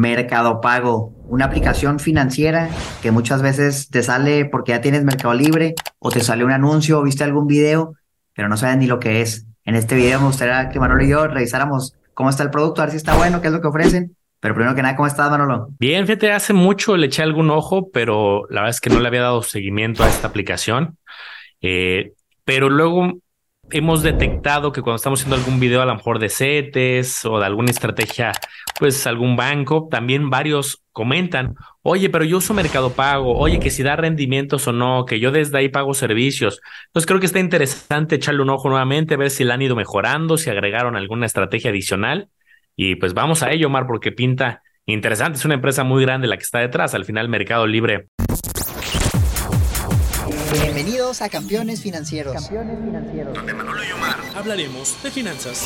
Mercado Pago, una aplicación financiera que muchas veces te sale porque ya tienes Mercado Libre o te sale un anuncio o viste algún video, pero no sabes ni lo que es. En este video me gustaría que Manolo y yo revisáramos cómo está el producto, a ver si está bueno, qué es lo que ofrecen. Pero primero que nada, ¿cómo estás, Manolo? Bien, fíjate, hace mucho le eché algún ojo, pero la verdad es que no le había dado seguimiento a esta aplicación. Eh, pero luego hemos detectado que cuando estamos haciendo algún video a lo mejor de CETES o de alguna estrategia, pues algún banco, también varios comentan, oye, pero yo uso Mercado Pago, oye, que si da rendimientos o no, que yo desde ahí pago servicios. Entonces creo que está interesante echarle un ojo nuevamente, ver si la han ido mejorando, si agregaron alguna estrategia adicional. Y pues vamos a ello, Omar, porque pinta interesante. Es una empresa muy grande la que está detrás. Al final, Mercado Libre Bienvenidos a Campeones Financieros. Campeones Financieros. Donde Manolo y Omar hablaremos de finanzas.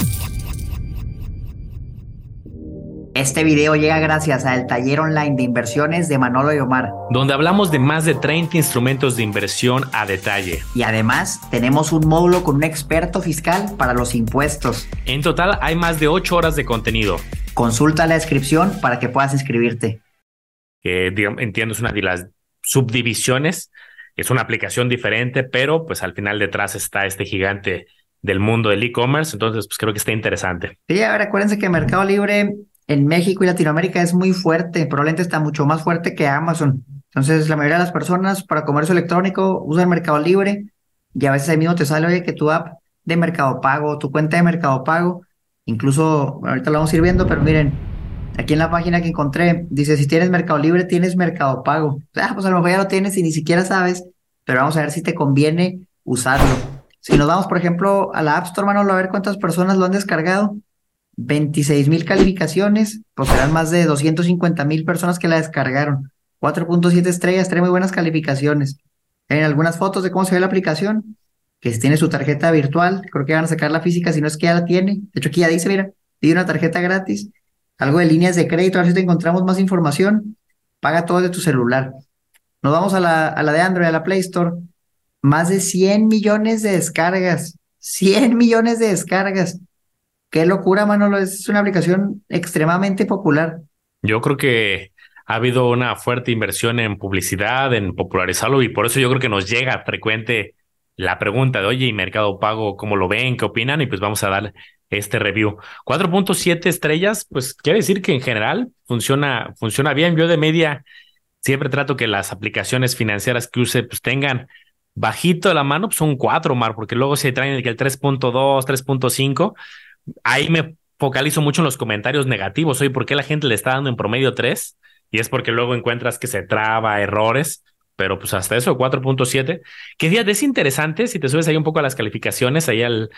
Este video llega gracias al taller online de inversiones de Manolo y Omar, donde hablamos de más de 30 instrumentos de inversión a detalle. Y además tenemos un módulo con un experto fiscal para los impuestos. En total hay más de 8 horas de contenido. Consulta la descripción para que puedas inscribirte. entiendo, es una de las subdivisiones es una aplicación diferente, pero pues al final detrás está este gigante del mundo del e-commerce, entonces pues creo que está interesante. Sí, ahora acuérdense que Mercado Libre en México y Latinoamérica es muy fuerte, probablemente está mucho más fuerte que Amazon. Entonces la mayoría de las personas para comercio electrónico usan Mercado Libre y a veces ahí mismo te sale, oye, que tu app de Mercado Pago, tu cuenta de Mercado Pago, incluso, ahorita lo vamos a ir viendo, pero miren, aquí en la página que encontré, dice, si tienes Mercado Libre, tienes Mercado Pago. Ah, pues a lo mejor ya lo tienes y ni siquiera sabes, pero vamos a ver si te conviene usarlo. Si nos vamos, por ejemplo, a la App Store, Manolo, a ver cuántas personas lo han descargado. 26 mil calificaciones, pues serán más de 250 mil personas que la descargaron. 4.7 estrellas, trae muy buenas calificaciones. En algunas fotos de cómo se ve la aplicación, que tiene su tarjeta virtual, creo que van a sacar la física, si no es que ya la tiene. De hecho, aquí ya dice, mira, tiene una tarjeta gratis algo de líneas de crédito, a ver si te encontramos más información. Paga todo de tu celular. Nos vamos a la, de Android, a la Play Store. Más de 100 millones de descargas. 100 millones de descargas. Qué locura, Manolo. Es una aplicación extremadamente popular. Yo creo que ha habido una fuerte inversión en publicidad, en popularizarlo, y por eso yo creo que nos llega frecuente la pregunta de, oye, ¿y Mercado Pago cómo lo ven? ¿Qué opinan? Y pues vamos a dar este review. 4.7 estrellas, pues quiere decir que en general funciona, funciona bien. Yo de media siempre trato que las aplicaciones financieras que use pues tengan bajito de la mano, pues son 4, Mar, porque luego se traen el 3.2, 3.5. Ahí me focalizo mucho en los comentarios negativos. Oye, ¿por qué la gente le está dando en promedio 3? Y es porque luego encuentras que se traba, errores pero pues hasta eso, 4.7. Que fíjate, es interesante si te subes ahí un poco a las calificaciones, ahí al,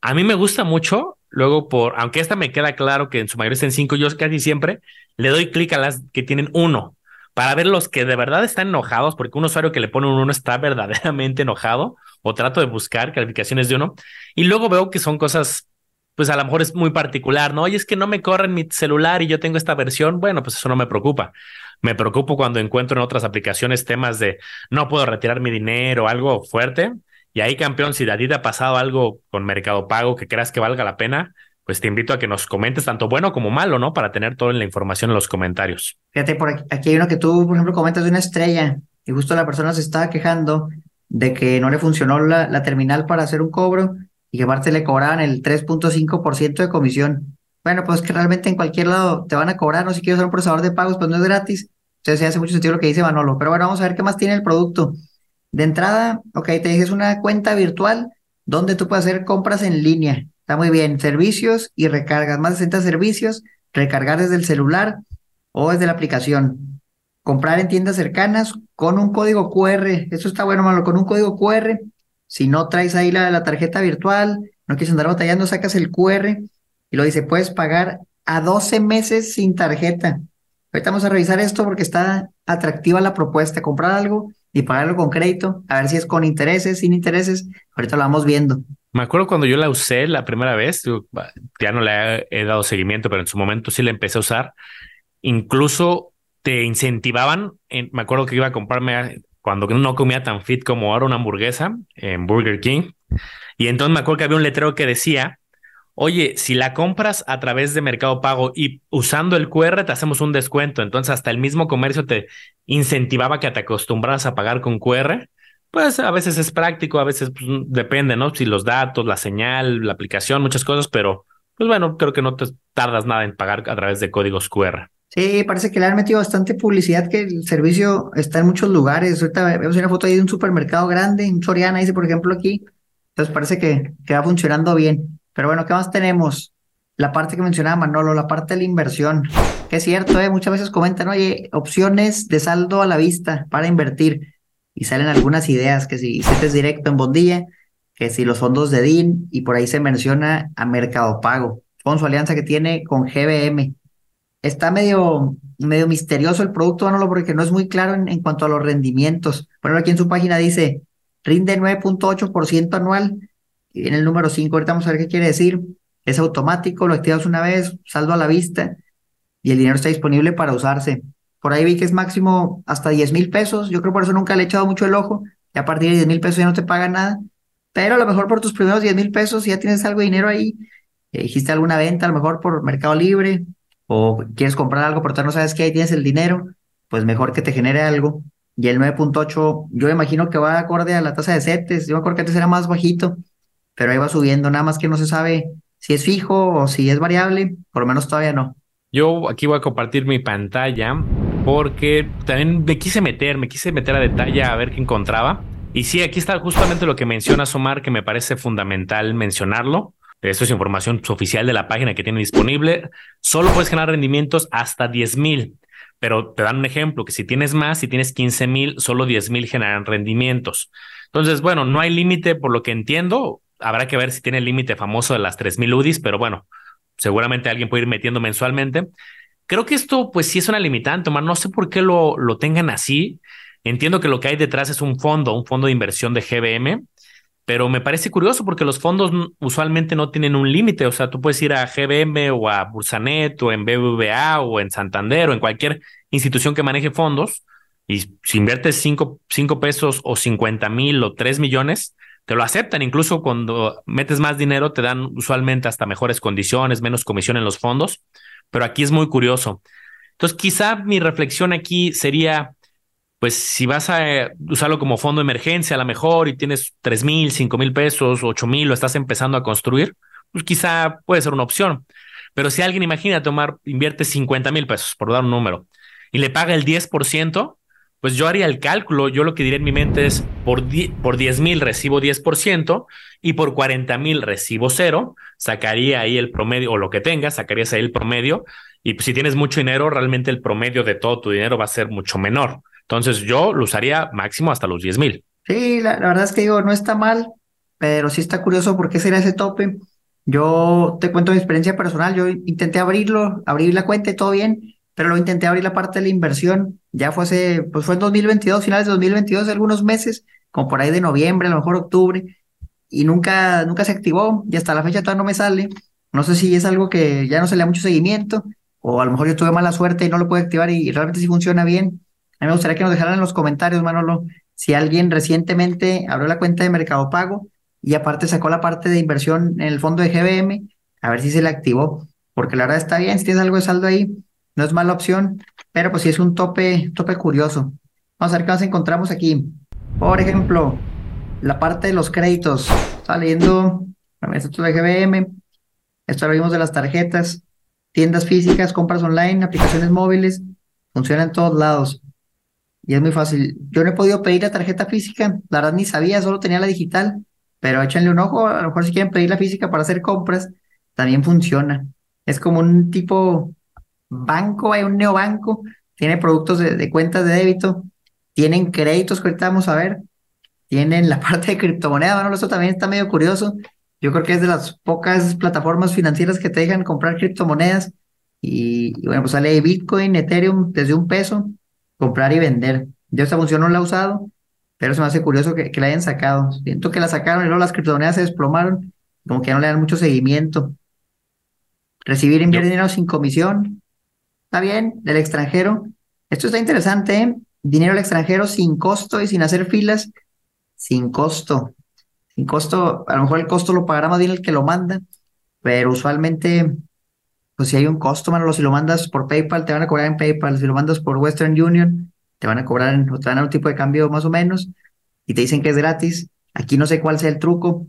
a mí me gusta mucho, luego por, aunque esta me queda claro que en su mayoría está en cinco, yo casi siempre le doy clic a las que tienen uno para ver los que de verdad están enojados, porque un usuario que le pone un uno está verdaderamente enojado, o trato de buscar calificaciones de uno, y luego veo que son cosas, pues a lo mejor es muy particular, ¿no? Oye, es que no me corre mi celular y yo tengo esta versión, bueno, pues eso no me preocupa. Me preocupo cuando encuentro en otras aplicaciones temas de no puedo retirar mi dinero, algo fuerte, y ahí, campeón, si a ha pasado algo con Mercado Pago que creas que valga la pena, pues te invito a que nos comentes tanto bueno como malo, ¿no? Para tener toda la información en los comentarios. Fíjate, por aquí, hay uno que tú, por ejemplo, comentas de una estrella y justo la persona se estaba quejando de que no le funcionó la, terminal para hacer un cobro y que aparte le cobraban el 3.5% de comisión. Bueno, pues que realmente en cualquier lado te van a cobrar, no si quieres ser un procesador de pagos, pues no es gratis. Entonces, hace mucho sentido lo que dice Manolo. Pero bueno, vamos a ver qué más tiene el producto. De entrada, ok, te dices una cuenta virtual donde tú puedes hacer compras en línea. Está muy bien. Servicios y recargas. Más de 60 servicios. Recargar desde el celular o desde la aplicación. Comprar en tiendas cercanas con un código QR. Eso está bueno, malo. Con un código QR. Si no traes ahí la, la tarjeta virtual, no quieres andar batallando, sacas el QR y lo dice, puedes pagar a 12 meses sin tarjeta. Ahorita vamos a revisar esto porque está atractiva la propuesta. Comprar algo y pagarlo con crédito, a ver si es con intereses, sin intereses. Ahorita lo vamos viendo. Me acuerdo cuando yo la usé la primera vez, ya no le he, dado seguimiento, pero en su momento sí la empecé a usar. Incluso te incentivaban, me acuerdo que iba a comprarme cuando no comía tan fit como ahora una hamburguesa en Burger King. Y entonces me acuerdo que había un letrero que decía, oye, si la compras a través de Mercado Pago y usando el QR te hacemos un descuento. Entonces hasta el mismo comercio te incentivaba que te acostumbras a pagar con QR. Pues a veces es práctico, a veces pues, depende, ¿no? Si los datos, la señal, la aplicación, muchas cosas, pero pues bueno, creo que no te tardas nada en pagar a través de códigos QR. Sí, parece que le han metido bastante publicidad, que el servicio está en muchos lugares. Ahorita vemos una foto ahí de un supermercado grande, un Soriana, dice por ejemplo aquí. Entonces parece que, que va funcionando bien. Pero bueno, ¿qué más tenemos? La parte que mencionaba Manolo, la parte de la inversión. Que es cierto, ¿eh? muchas veces comentan, oye, opciones de saldo a la vista para invertir. Y salen algunas ideas, que si es directo en Bondilla, que si los fondos de DIN, y por ahí se menciona a Mercado Pago, con su alianza que tiene con GBM está medio, medio misterioso el producto, Manolo, porque no es muy claro en, cuanto a los rendimientos. Ejemplo, aquí en su página dice, rinde 9.8% anual, en el número 5, ahorita vamos a ver qué quiere decir. Es automático, lo activas una vez, saldo a la vista, y el dinero está disponible para usarse. Por ahí vi que es máximo hasta 10 mil pesos, yo creo por eso nunca le he echado mucho el ojo, y a partir de 10 mil pesos ya no te paga nada, pero a lo mejor por tus primeros 10 mil pesos ya tienes algo de dinero ahí, eh, hiciste alguna venta, a lo mejor por Mercado Libre, o quieres comprar algo, pero tú no sabes que ahí tienes el dinero, pues mejor que te genere algo. Y el 9.8, yo imagino que va acorde a la tasa de CETES. Yo me acuerdo que antes era más bajito, pero ahí va subiendo, nada más que no se sabe si es fijo o si es variable, por lo menos todavía no. Yo aquí voy a compartir mi pantalla porque también me quise meter, me quise meter a detalle a ver qué encontraba. Y sí, aquí está justamente lo que menciona Omar, que me parece fundamental mencionarlo. Esto es información oficial de la página que tiene disponible. Solo puedes generar rendimientos hasta 10 mil, pero te dan un ejemplo que si tienes más, si tienes 15 mil, solo 10 mil generan rendimientos. Entonces, bueno, no hay límite por lo que entiendo. Habrá que ver si tiene el límite famoso de las 3 mil UDIs, pero bueno, seguramente alguien puede ir metiendo mensualmente. Creo que esto, pues sí es una limitante, Omar. No sé por qué lo, lo tengan así. Entiendo que lo que hay detrás es un fondo, un fondo de inversión de GBM pero me parece curioso porque los fondos usualmente no tienen un límite, o sea, tú puedes ir a GBM o a Bursanet o en BBVA o en Santander o en cualquier institución que maneje fondos y si inviertes 5 pesos o 50 mil o 3 millones, te lo aceptan, incluso cuando metes más dinero te dan usualmente hasta mejores condiciones, menos comisión en los fondos, pero aquí es muy curioso. Entonces, quizá mi reflexión aquí sería, pues si vas a eh, usarlo como fondo de emergencia a lo mejor y tienes tres mil, cinco mil pesos, ocho mil, lo estás empezando a construir, pues quizá puede ser una opción. Pero si alguien imagina tomar, invierte 50 mil pesos, por dar un número, y le paga el 10%, pues yo haría el cálculo. Yo lo que diría en mi mente es por, por 10 mil recibo 10% y por 40 mil recibo cero. Sacaría ahí el promedio o lo que tengas, sacarías ahí el promedio. Y pues, si tienes mucho dinero, realmente el promedio de todo tu dinero va a ser mucho menor. Entonces yo lo usaría máximo hasta los 10 mil. Sí, la, verdad es que digo, no está mal, pero sí está curioso por qué será ese tope. Yo te cuento mi experiencia personal, yo intenté abrirlo, abrir la cuenta y todo bien, pero lo intenté abrir la parte de la inversión, ya fue hace, pues fue en 2022, finales de 2022, algunos meses, como por ahí de noviembre, a lo mejor octubre, y nunca, nunca se activó, y hasta la fecha todavía no me sale. No sé si es algo que ya no se le da mucho seguimiento, o a lo mejor yo tuve mala suerte y no lo pude activar y realmente sí funciona bien. A mí me gustaría que nos dejaran en los comentarios, Manolo, si alguien recientemente abrió la cuenta de Mercado Pago y aparte sacó la parte de inversión en el fondo de GBM, a ver si se le activó, porque la verdad está bien, si tienes algo de saldo ahí, no es mala opción, pero pues sí es un tope, tope curioso. Vamos a ver qué más encontramos aquí. Por ejemplo, la parte de los créditos. Está leyendo, esto de GBM, esto lo vimos de las tarjetas, tiendas físicas, compras online, aplicaciones móviles, funciona en todos lados y es muy fácil. Yo no he podido pedir la tarjeta física, la verdad ni sabía, solo tenía la digital, pero échenle un ojo, a lo mejor si quieren pedir la física para hacer compras, también funciona. Es como un tipo banco, hay un neobanco, tiene productos de, cuentas de débito, tienen créditos que ahorita vamos a ver, tienen la parte de criptomonedas, bueno, eso también está medio curioso. Yo creo que es de las pocas plataformas financieras que te dejan comprar criptomonedas. Y, y bueno, pues sale Bitcoin, Ethereum desde un peso comprar y vender. Yo esta función no la he usado, pero se me hace curioso que, la hayan sacado. Siento que la sacaron y luego las criptomonedas se desplomaron, como que ya no le dan mucho seguimiento. Recibir y enviar dinero sin comisión. Está bien, del extranjero. Esto está interesante, ¿eh? Dinero al extranjero sin costo y sin hacer filas. Sin costo. Sin costo, a lo mejor el costo lo pagará más bien el que lo manda. pero usualmente, pues si hay un costo, mano, si lo mandas por PayPal, te van a cobrar en PayPal, si lo mandas por Western Union, te van a cobrar, en, te van a un tipo de cambio más o menos, y te dicen que es gratis. Aquí no sé cuál sea el truco.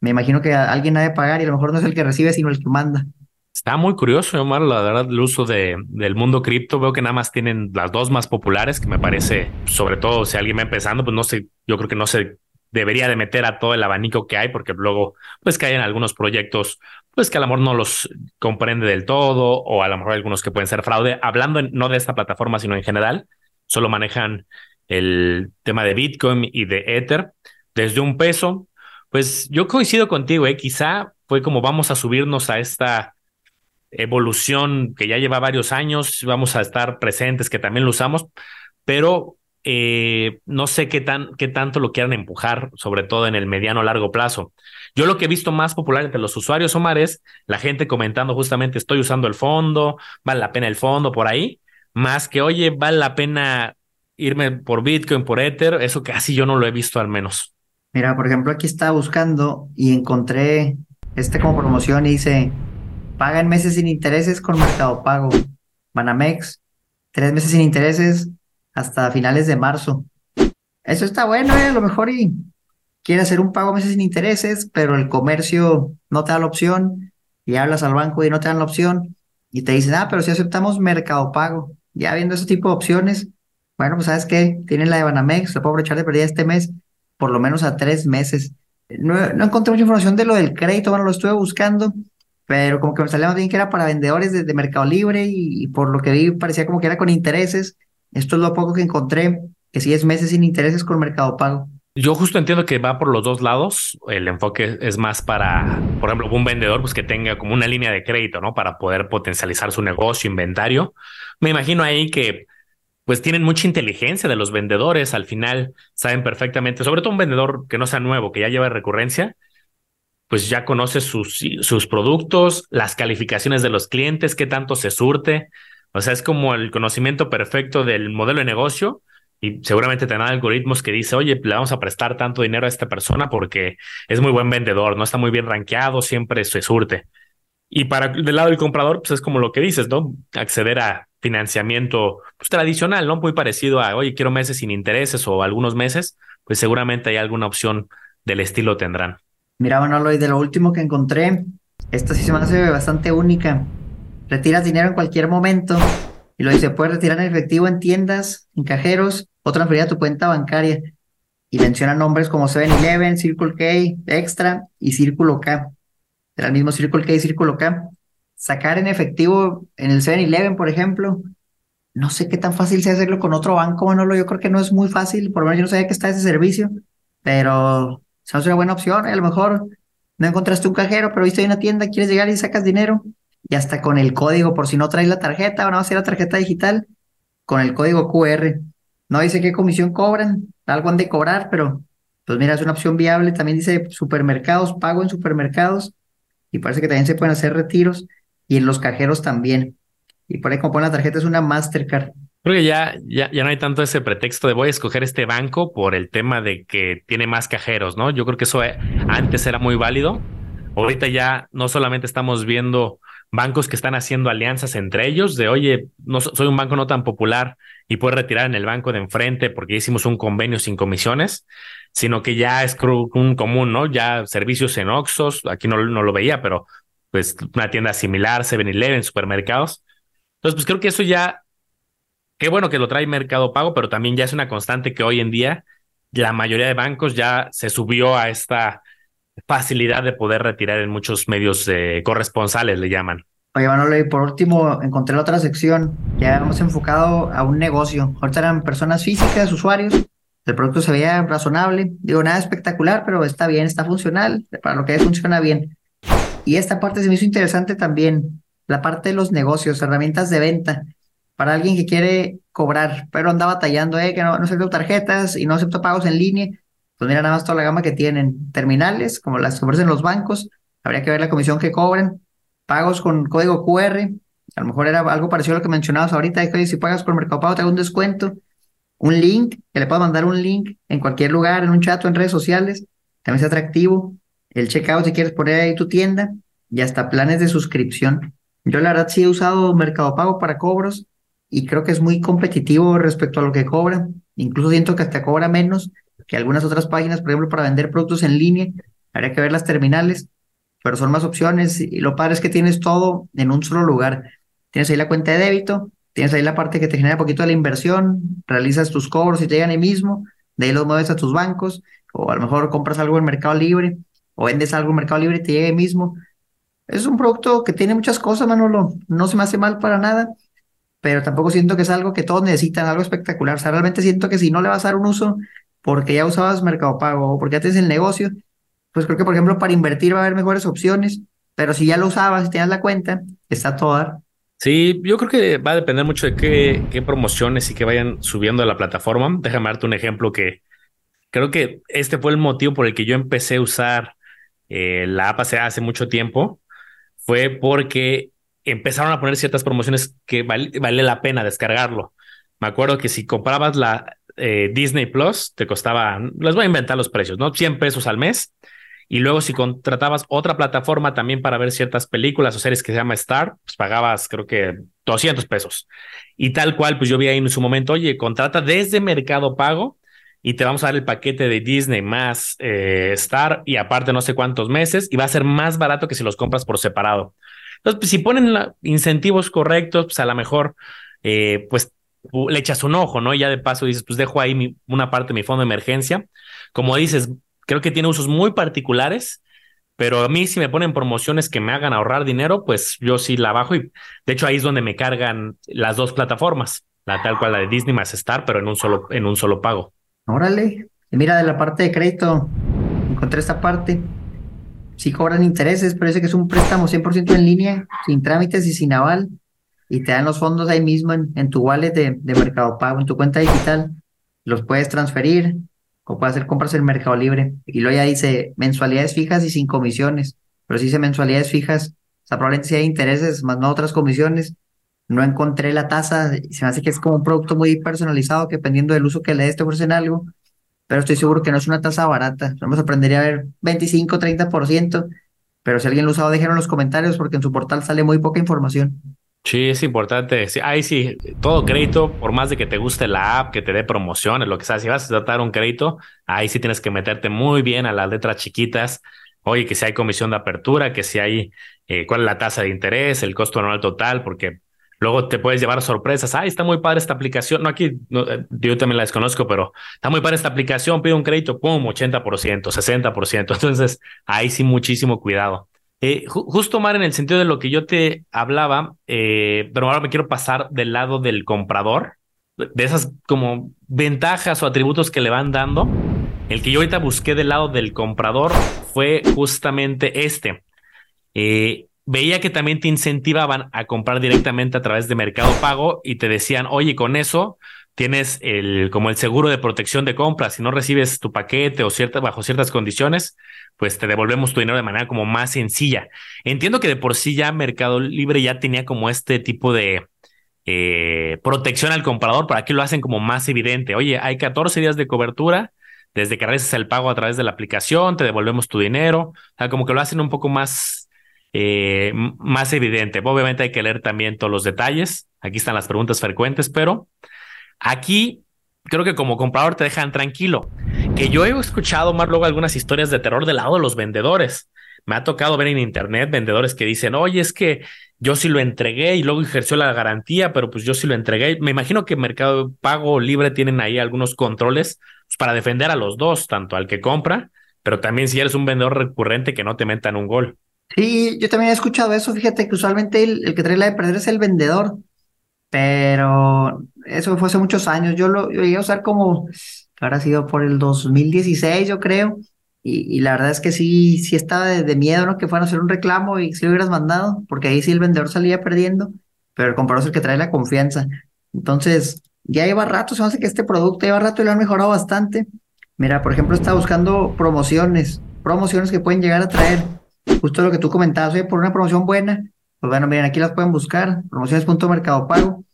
Me imagino que alguien ha de pagar y a lo mejor no es el que recibe, sino el que manda. Está muy curioso, Omar, la verdad, el uso de, del mundo cripto. Veo que nada más tienen las dos más populares, que me parece, sobre todo si alguien va empezando, pues no sé, yo creo que no se debería de meter a todo el abanico que hay, porque luego, pues caen algunos proyectos, pues que a lo mejor no los comprende del todo, o a lo mejor algunos que pueden ser fraude. Hablando no de esta plataforma, sino en general, solo manejan el tema de Bitcoin y de Ether desde un peso. Pues yo coincido contigo, ¿eh? quizá fue como vamos a subirnos a esta evolución que ya lleva varios años, vamos a estar presentes, que también lo usamos, pero eh, no sé qué, tan, qué tanto lo quieran empujar, sobre todo en el mediano o largo plazo. Yo lo que he visto más popular entre los usuarios, Omar, es la gente comentando justamente estoy usando el fondo, vale la pena el fondo por ahí, más que, oye, vale la pena irme por Bitcoin, por Ether, eso casi yo no lo he visto al menos. Mira, por ejemplo, aquí estaba buscando y encontré este como promoción y dice Paga meses sin intereses con Mercado Pago. Banamex, tres meses sin intereses hasta finales de marzo. Eso está bueno, eh, a lo mejor y quiere hacer un pago a meses sin intereses, pero el comercio no te da la opción y hablas al banco y no te dan la opción y te dicen, ah, pero si aceptamos Mercado Pago. Ya viendo ese tipo de opciones, bueno, pues sabes qué, tienen la de Banamex, lo puedo aprovechar de pérdida este mes, por lo menos a tres meses. No, no encontré mucha información de lo del crédito, bueno, lo estuve buscando pero como que me salía más bien que era para vendedores de, Mercado Libre y, por lo que vi parecía como que era con intereses. Esto es lo poco que encontré, que sí es meses sin intereses con Mercado Pago. Yo justo entiendo que va por los dos lados. El enfoque es más para, por ejemplo, un vendedor pues que tenga como una línea de crédito, ¿no? Para poder potencializar su negocio, inventario. Me imagino ahí que pues tienen mucha inteligencia de los vendedores. Al final saben perfectamente, sobre todo un vendedor que no sea nuevo, que ya lleva recurrencia, pues ya conoce sus, sus productos, las calificaciones de los clientes, qué tanto se surte. O sea, es como el conocimiento perfecto del modelo de negocio y seguramente tendrán algoritmos que dice, oye, le vamos a prestar tanto dinero a esta persona porque es muy buen vendedor, no está muy bien rankeado, siempre se surte. Y para del lado del comprador, pues es como lo que dices, ¿no? Acceder a financiamiento pues, tradicional, ¿no? Muy parecido a, oye, quiero meses sin intereses o algunos meses, pues seguramente hay alguna opción del estilo tendrán. Mira, bueno, y de lo último que encontré, esta sí se me bastante única. Retiras dinero en cualquier momento y lo dice, puedes retirar en efectivo en tiendas, en cajeros o transferir a tu cuenta bancaria. Y menciona nombres como 7-Eleven, Circle K, Extra y Círculo K. Era el mismo Circle K y Círculo K. Sacar en efectivo en el 7-Eleven, por ejemplo, no sé qué tan fácil sea hacerlo con otro banco, Manolo. Yo creo que no es muy fácil, por lo menos yo no sabía que está ese servicio, pero es una buena opción. A lo mejor no encontraste un cajero, pero viste una tienda, quieres llegar y sacas dinero. Y hasta con el código, por si no traes la tarjeta, van a hacer la tarjeta digital, con el código QR. No dice qué comisión cobran, algo han de cobrar, pero pues mira, es una opción viable. También dice supermercados, pago en supermercados. Y parece que también se pueden hacer retiros. Y en los cajeros también. Y por ahí como pone la tarjeta es una Mastercard. Creo que ya, ya, ya no hay tanto ese pretexto de voy a escoger este banco por el tema de que tiene más cajeros, ¿no? Yo creo que eso eh, antes era muy válido. Ahorita ya no solamente estamos viendo bancos que están haciendo alianzas entre ellos de, oye, no soy un banco no tan popular y puedo retirar en el banco de enfrente porque hicimos un convenio sin comisiones, sino que ya es un común, ¿no? Ya servicios en Oxos, aquí no, no lo veía, pero pues una tienda similar, 7-Eleven, supermercados. Entonces, pues creo que eso ya Qué bueno que lo trae Mercado Pago, pero también ya es una constante que hoy en día la mayoría de bancos ya se subió a esta facilidad de poder retirar en muchos medios eh, corresponsales, le llaman. Oye, Manolo, y por último, encontré la otra sección. Ya hemos enfocado a un negocio. Ahorita eran personas físicas, usuarios. El producto se veía razonable. Digo, nada espectacular, pero está bien, está funcional. Para lo que es, funciona bien. Y esta parte se me hizo interesante también. La parte de los negocios, herramientas de venta para alguien que quiere cobrar, pero anda batallando, eh, que no, no acepto tarjetas y no acepto pagos en línea, pues mira nada más toda la gama que tienen. Terminales, como las que ofrecen los bancos, habría que ver la comisión que cobran, pagos con código QR, a lo mejor era algo parecido a lo que mencionabas ahorita, que si pagas por Mercado Pago te hago un descuento, un link, que le puedo mandar un link en cualquier lugar, en un chat o en redes sociales, también es atractivo, el checkout si quieres poner ahí tu tienda, y hasta planes de suscripción. Yo la verdad sí he usado Mercado Pago para cobros y creo que es muy competitivo respecto a lo que cobra. Incluso siento que hasta cobra menos que algunas otras páginas, por ejemplo, para vender productos en línea. Habría que ver las terminales, pero son más opciones y lo padre es que tienes todo en un solo lugar. Tienes ahí la cuenta de débito, tienes ahí la parte que te genera poquito de la inversión, realizas tus cobros y te llegan ahí mismo, de ahí los mueves a tus bancos, o a lo mejor compras algo en Mercado Libre, o vendes algo en Mercado Libre y te llega ahí mismo. Es un producto que tiene muchas cosas, Manolo, no se me hace mal para nada, pero tampoco siento que es algo que todos necesitan, algo espectacular. O sea, realmente siento que si no le vas a dar un uso porque ya usabas Mercado Pago o porque ya tienes el negocio, pues creo que, por ejemplo, para invertir va a haber mejores opciones, pero si ya lo usabas y tenías la cuenta, está todo. Sí, yo creo que va a depender mucho de qué, promociones y que vayan subiendo a la plataforma. Déjame darte un ejemplo que creo que este fue el motivo por el que yo empecé a usar eh, la app hace mucho tiempo. Fue porque empezaron a poner ciertas promociones que vale la pena descargarlo. Me acuerdo que si comprabas la eh, Disney Plus, te costaba, les voy a inventar los precios, ¿no? 100 pesos al mes y luego si contratabas otra plataforma también para ver ciertas películas o series que se llama Star, pues pagabas creo que 200 pesos. Y tal cual, pues yo vi ahí en su momento, oye, contrata desde Mercado Pago y te vamos a dar el paquete de Disney más eh, Star y aparte no sé cuántos meses y va a ser más barato que si los compras por separado. Entonces, pues, si ponen incentivos correctos, pues a lo mejor, eh, pues le echas un ojo, ¿no? Y ya de paso dices, pues dejo ahí una parte de mi fondo de emergencia. Como dices, creo que tiene usos muy particulares, pero a mí si me ponen promociones que me hagan ahorrar dinero, pues yo sí la bajo y de hecho ahí es donde me cargan las dos plataformas, la tal cual la de Disney más Star, pero en un solo, en un solo pago. Órale, mira de la parte de crédito, encontré esta parte. Sí cobran intereses, pero dice que es un préstamo 100% en línea, sin trámites y sin aval, y te dan los fondos ahí mismo en, en tu wallet de, de Mercado Pago, en tu cuenta digital. Los puedes transferir, o puede hacer compras en Mercado Libre. Y luego ya dice mensualidades fijas y sin comisiones. Pero si dice mensualidades fijas, o sea, probablemente si hay intereses, más no otras comisiones. No encontré la tasa, se me hace que es como un producto muy personalizado, que dependiendo del uso que le des te ofrecen algo, pero estoy seguro que no es una tasa barata. Vamos a aprender a ver 25, 30%, pero si alguien lo usado, déjenlo en los comentarios porque en su portal sale muy poca información. Sí, es importante. Sí, ahí sí, todo crédito, por más de que te guste la app, que te dé promociones, lo que sea, si vas a tratar un crédito, ahí sí tienes que meterte muy bien a las letras chiquitas. Oye, que si hay comisión de apertura, que si hay eh, cuál es la tasa de interés, el costo anual total, porque luego te puedes llevar sorpresas. Ay, está muy padre esta aplicación. No, aquí eh, yo también la desconozco, pero está muy padre esta aplicación. Pido un crédito, pum, 80%, 60%. Entonces, ahí sí, muchísimo cuidado. Eh, justo, Mar, en el sentido de lo que yo te hablaba, eh, pero ahora me quiero pasar del lado del comprador, de esas como ventajas o atributos que le van dando. El que yo ahorita busqué del lado del comprador fue justamente este. Eh, veía que también te incentivaban a comprar directamente a través de Mercado Pago y te decían, oye, con eso tienes el, como el seguro de protección de compra. Si no recibes tu paquete o cierta, bajo ciertas condiciones, pues te devolvemos tu dinero de manera como más sencilla. Entiendo que de por sí ya Mercado Libre ya tenía como este tipo de eh, protección al comprador, pero aquí lo hacen como más evidente. Oye, hay 14 días de cobertura, desde que realizas el pago a través de la aplicación, te devolvemos tu dinero, o sea, como que lo hacen un poco más, eh, más evidente. Obviamente hay que leer también todos los detalles, aquí están las preguntas frecuentes, pero aquí creo que como comprador te dejan tranquilo. Que yo he escuchado más luego algunas historias de terror del lado de los vendedores. Me ha tocado ver en internet vendedores que dicen, oye, es que yo sí lo entregué y luego ejerció la garantía, pero pues yo sí lo entregué. Me imagino que Mercado Pago Libre tienen ahí algunos controles pues, para defender a los dos, tanto al que compra, pero también si eres un vendedor recurrente que no te metan un gol. Sí, yo también he escuchado eso. Fíjate que usualmente el, que trae la de perder es el vendedor pero eso fue hace muchos años. Yo lo yo iba a usar como, ahora ha sido por el 2016, yo creo. Y, la verdad es que sí, sí estaba de, miedo, ¿no? Que fueran a hacer un reclamo y si lo hubieras mandado, porque ahí sí el vendedor salía perdiendo, pero el comprador es el que trae la confianza. Entonces, ya lleva rato, se hace que este producto lleva rato y lo han mejorado bastante. Mira, por ejemplo, está buscando promociones, promociones que pueden llegar a traer. Justo lo que tú comentabas, por una promoción buena, pues bueno, miren, aquí las pueden buscar, promociones.mercado pago,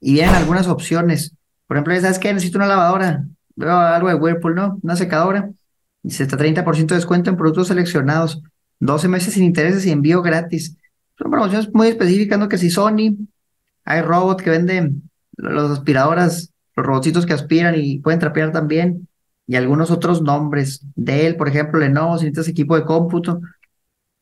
y vienen algunas opciones. Por ejemplo, ¿sabes qué? Necesito una lavadora, algo de Whirlpool, ¿no? Una secadora. Dice está 30% de descuento en productos seleccionados. 12 meses sin intereses y envío gratis. Son promociones muy específicas, ¿no? Que si Sony, hay robot que venden las aspiradoras, los robotcitos que aspiran y pueden trapear también, y algunos otros nombres. Dell, por ejemplo, Lenovo, si necesitas equipo de cómputo,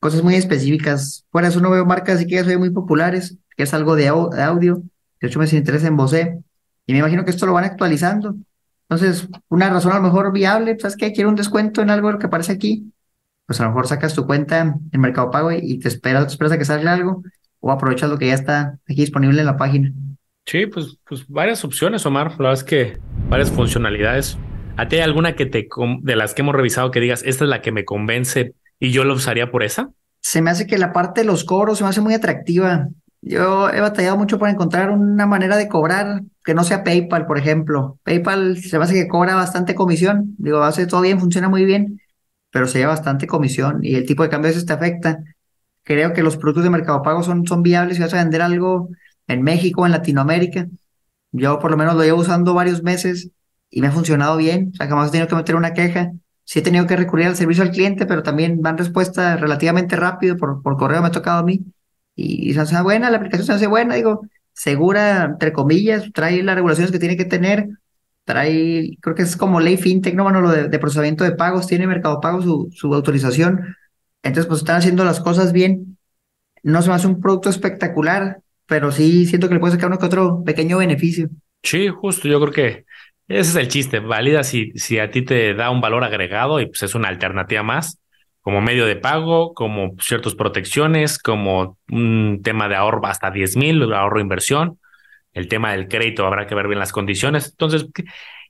cosas muy específicas. Fuera eso no veo marcas así que ya son muy populares, que es algo de, audio. De hecho, me interesa en Bose. Y me imagino que esto lo van actualizando. Entonces, una razón a lo mejor viable, ¿sabes qué? Quiero un descuento en algo lo que aparece aquí. Pues a lo mejor sacas tu cuenta en Mercado Pago y te esperas, te esperas a que salga algo o aprovechas lo que ya está aquí disponible en la página. Sí, pues, pues varias opciones, Omar. La verdad es que varias funcionalidades. ¿A ti hay alguna que te de las que hemos revisado que digas, esta es la que me convence y yo lo usaría por esa? Se me hace que la parte de los cobros se me hace muy atractiva. Yo he batallado mucho para encontrar una manera de cobrar que no sea PayPal, por ejemplo. PayPal se me hace que cobra bastante comisión. Digo, hace todo bien, funciona muy bien, pero se lleva bastante comisión y el tipo de cambio te afecta. Creo que los productos de Mercado Pago son, son viables si vas a vender algo en México, en Latinoamérica. Yo por lo menos lo llevo usando varios meses y me ha funcionado bien. O sea, jamás he tenido que meter una queja. Sí he tenido que recurrir al servicio al cliente, pero también van respuestas relativamente rápido. Por, por correo me ha tocado a mí. Y, se hace buena, la aplicación se hace buena, digo, segura, entre comillas, trae las regulaciones que tiene que tener. Trae, creo que es como ley fintech, no, bueno, lo de, procesamiento de pagos, tiene Mercado Pago su, su autorización. Entonces, pues están haciendo las cosas bien. No se me hace un producto espectacular, pero sí siento que le puede sacar uno que otro pequeño beneficio. Sí, justo, yo creo que ese es el chiste. Valida si, si a ti te da un valor agregado y pues es una alternativa más, como medio de pago, como ciertas protecciones, como un tema de ahorro hasta 10 mil, ahorro inversión. El tema del crédito habrá que ver bien las condiciones. Entonces,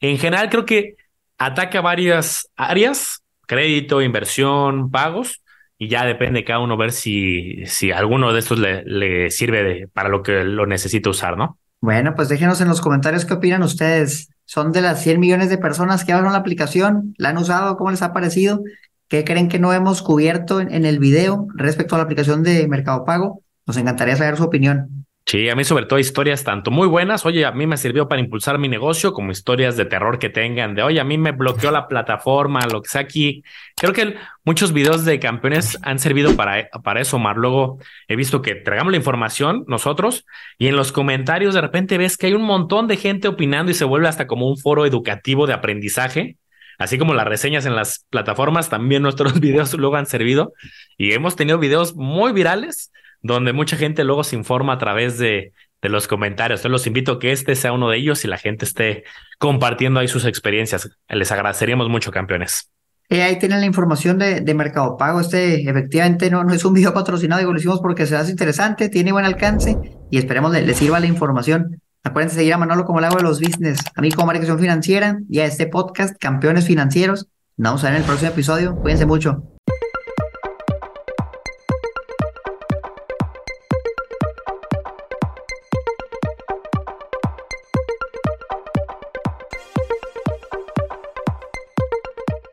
en general creo que ataca varias áreas, crédito, inversión, pagos, y ya depende cada uno ver si, si alguno de estos le, le sirve para lo que lo necesita usar, ¿no? Bueno, pues déjenos en los comentarios qué opinan ustedes. ¿Son de las 100 millones de personas que bajaron la aplicación? ¿La han usado? ¿Cómo les ha parecido? ¿Qué creen que no hemos cubierto en, en el video respecto a la aplicación de Mercado Pago? Nos encantaría saber su opinión. Sí, a mí sobre todo historias tanto muy buenas, oye, a mí me sirvió para impulsar mi negocio, como historias de terror que tengan, de, oye, a mí me bloqueó la plataforma, lo que sea aquí. Creo que muchos videos de campeones han servido para, para eso, Mar. Luego he visto que traigamos la información nosotros y en los comentarios de repente ves que hay un montón de gente opinando y se vuelve hasta como un foro educativo de aprendizaje. Así como las reseñas en las plataformas, también nuestros videos luego han servido y hemos tenido videos muy virales donde mucha gente luego se informa a través de, de los comentarios. Entonces los invito a que este sea uno de ellos y la gente esté compartiendo ahí sus experiencias. Les agradeceríamos mucho, campeones. Eh, ahí tienen la información de, de, Mercado Pago. Este efectivamente no, no es un video patrocinado, digo, lo hicimos porque se hace interesante, tiene buen alcance y esperemos le, sirva la información. Acuérdense de seguir a Manolo como el agua de los business, a mí como Marcación Financiera y a este podcast, Campeones Financieros. Nos ver en el próximo episodio. Cuídense mucho.